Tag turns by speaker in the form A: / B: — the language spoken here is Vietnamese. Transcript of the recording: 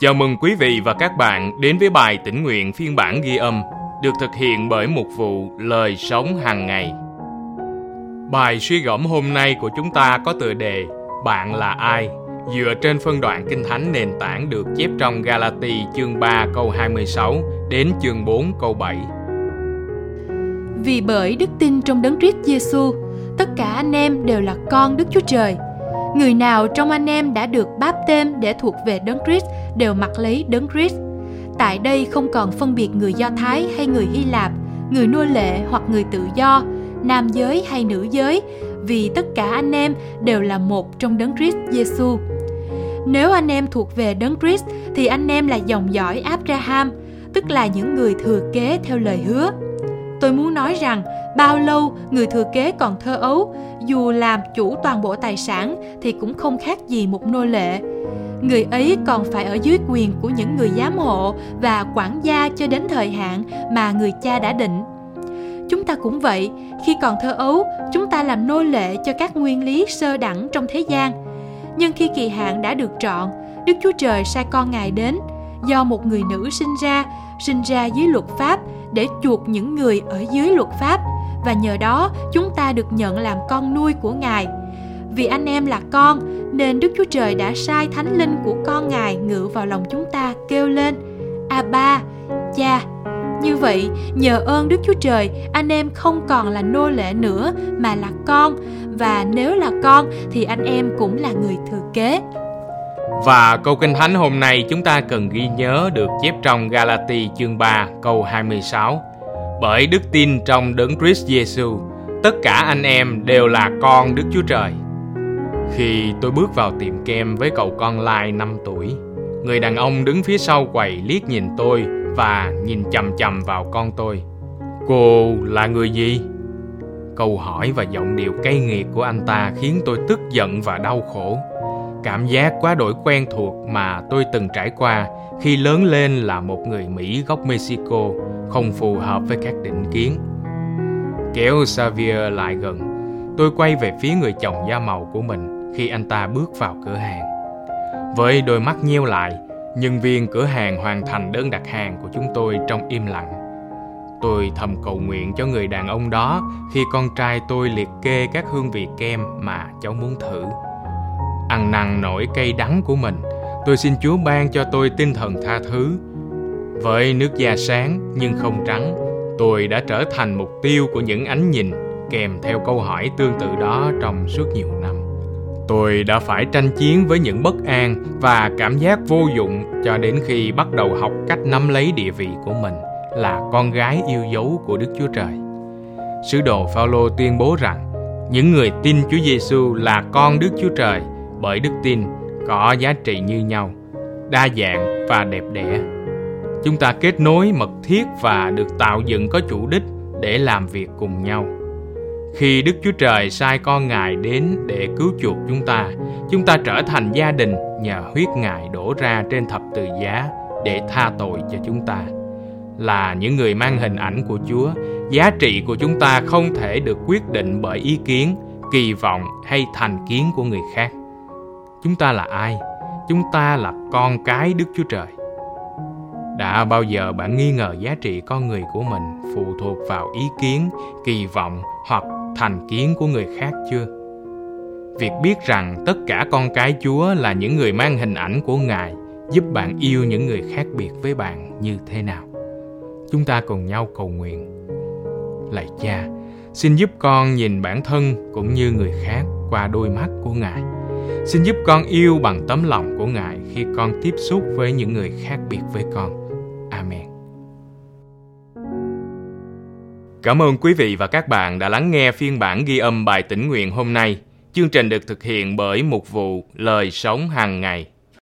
A: Chào mừng quý vị và các bạn đến với bài tĩnh nguyện phiên bản ghi âm được thực hiện bởi một vụ lời sống hàng ngày. Bài suy gẫm hôm nay của chúng ta có tựa đề Bạn là ai? dựa trên phân đoạn kinh thánh nền tảng được chép trong Galati chương 3 câu 26 đến chương 4 câu 7.
B: Vì bởi đức tin trong đấng Christ Giêsu, tất cả anh em đều là con Đức Chúa Trời. Người nào trong anh em đã được báp tên để thuộc về đấng Christ đều mặc lấy đấng Christ. Tại đây không còn phân biệt người Do Thái hay người Hy Lạp, người nô lệ hoặc người tự do, nam giới hay nữ giới, vì tất cả anh em đều là một trong đấng Christ Giêsu. Nếu anh em thuộc về đấng Christ thì anh em là dòng dõi Abraham, tức là những người thừa kế theo lời hứa. Tôi muốn nói rằng bao lâu người thừa kế còn thơ ấu, dù làm chủ toàn bộ tài sản thì cũng không khác gì một nô lệ. Người ấy còn phải ở dưới quyền của những người giám hộ và quản gia cho đến thời hạn mà người cha đã định. Chúng ta cũng vậy, khi còn thơ ấu, chúng ta làm nô lệ cho các nguyên lý sơ đẳng trong thế gian. Nhưng khi kỳ hạn đã được trọn, Đức Chúa Trời sai con Ngài đến, do một người nữ sinh ra, sinh ra dưới luật pháp để chuộc những người ở dưới luật pháp và nhờ đó chúng ta được nhận làm con nuôi của Ngài. Vì anh em là con nên Đức Chúa Trời đã sai thánh linh của con Ngài ngự vào lòng chúng ta kêu lên A-ba, cha. Như vậy, nhờ ơn Đức Chúa Trời, anh em không còn là nô lệ nữa mà là con và nếu là con thì anh em cũng là người thừa kế.
A: Và câu kinh thánh hôm nay chúng ta cần ghi nhớ được chép trong Galati chương 3 câu 26. Bởi đức tin trong đấng Christ Jesus, tất cả anh em đều là con Đức Chúa Trời. Khi tôi bước vào tiệm kem với cậu con lai 5 tuổi, người đàn ông đứng phía sau quầy liếc nhìn tôi và nhìn chầm chầm vào con tôi. Cô là người gì? Câu hỏi và giọng điệu cay nghiệt của anh ta khiến tôi tức giận và đau khổ. Cảm giác quá đổi quen thuộc mà tôi từng trải qua khi lớn lên là một người Mỹ gốc Mexico không phù hợp với các định kiến. Kéo Xavier lại gần, tôi quay về phía người chồng da màu của mình khi anh ta bước vào cửa hàng. Với đôi mắt nheo lại, nhân viên cửa hàng hoàn thành đơn đặt hàng của chúng tôi trong im lặng. Tôi thầm cầu nguyện cho người đàn ông đó khi con trai tôi liệt kê các hương vị kem mà cháu muốn thử. Ăn năn nỗi cay đắng của mình, tôi xin Chúa ban cho tôi tinh thần tha thứ. Với nước da sáng nhưng không trắng, tôi đã trở thành mục tiêu của những ánh nhìn kèm theo câu hỏi tương tự đó trong suốt nhiều năm. Tôi đã phải tranh chiến với những bất an và cảm giác vô dụng cho đến khi bắt đầu học cách nắm lấy địa vị của mình là con gái yêu dấu của Đức Chúa Trời. Sứ đồ Phaolô tuyên bố rằng những người tin Chúa Giêsu là con Đức Chúa Trời bởi đức tin có giá trị như nhau, đa dạng và đẹp đẽ. Chúng ta kết nối mật thiết và được tạo dựng có chủ đích để làm việc cùng nhau. Khi Đức Chúa Trời sai con Ngài đến để cứu chuộc chúng ta, chúng ta trở thành gia đình nhờ huyết Ngài đổ ra trên thập tự giá để tha tội cho chúng ta. Là những người mang hình ảnh của Chúa, giá trị của chúng ta không thể được quyết định bởi ý kiến, kỳ vọng hay thành kiến của người khác. Chúng ta là ai? Chúng ta là con cái Đức Chúa Trời. Đã bao giờ bạn nghi ngờ giá trị con người của mình phụ thuộc vào ý kiến, kỳ vọng hoặc thành kiến của người khác chưa? Việc biết rằng tất cả con cái Chúa là những người mang hình ảnh của Ngài giúp bạn yêu những người khác biệt với bạn như thế nào? Chúng ta cùng nhau cầu nguyện. Lạy Cha, xin giúp con nhìn bản thân cũng như người khác qua đôi mắt của Ngài. Xin giúp con yêu bằng tấm lòng của Ngài khi con tiếp xúc với những người khác biệt với con. Amen. Cảm ơn quý vị và các bạn đã lắng nghe phiên bản ghi âm bài tĩnh nguyện hôm nay. Chương trình được thực hiện bởi mục vụ Lời Sống hàng ngày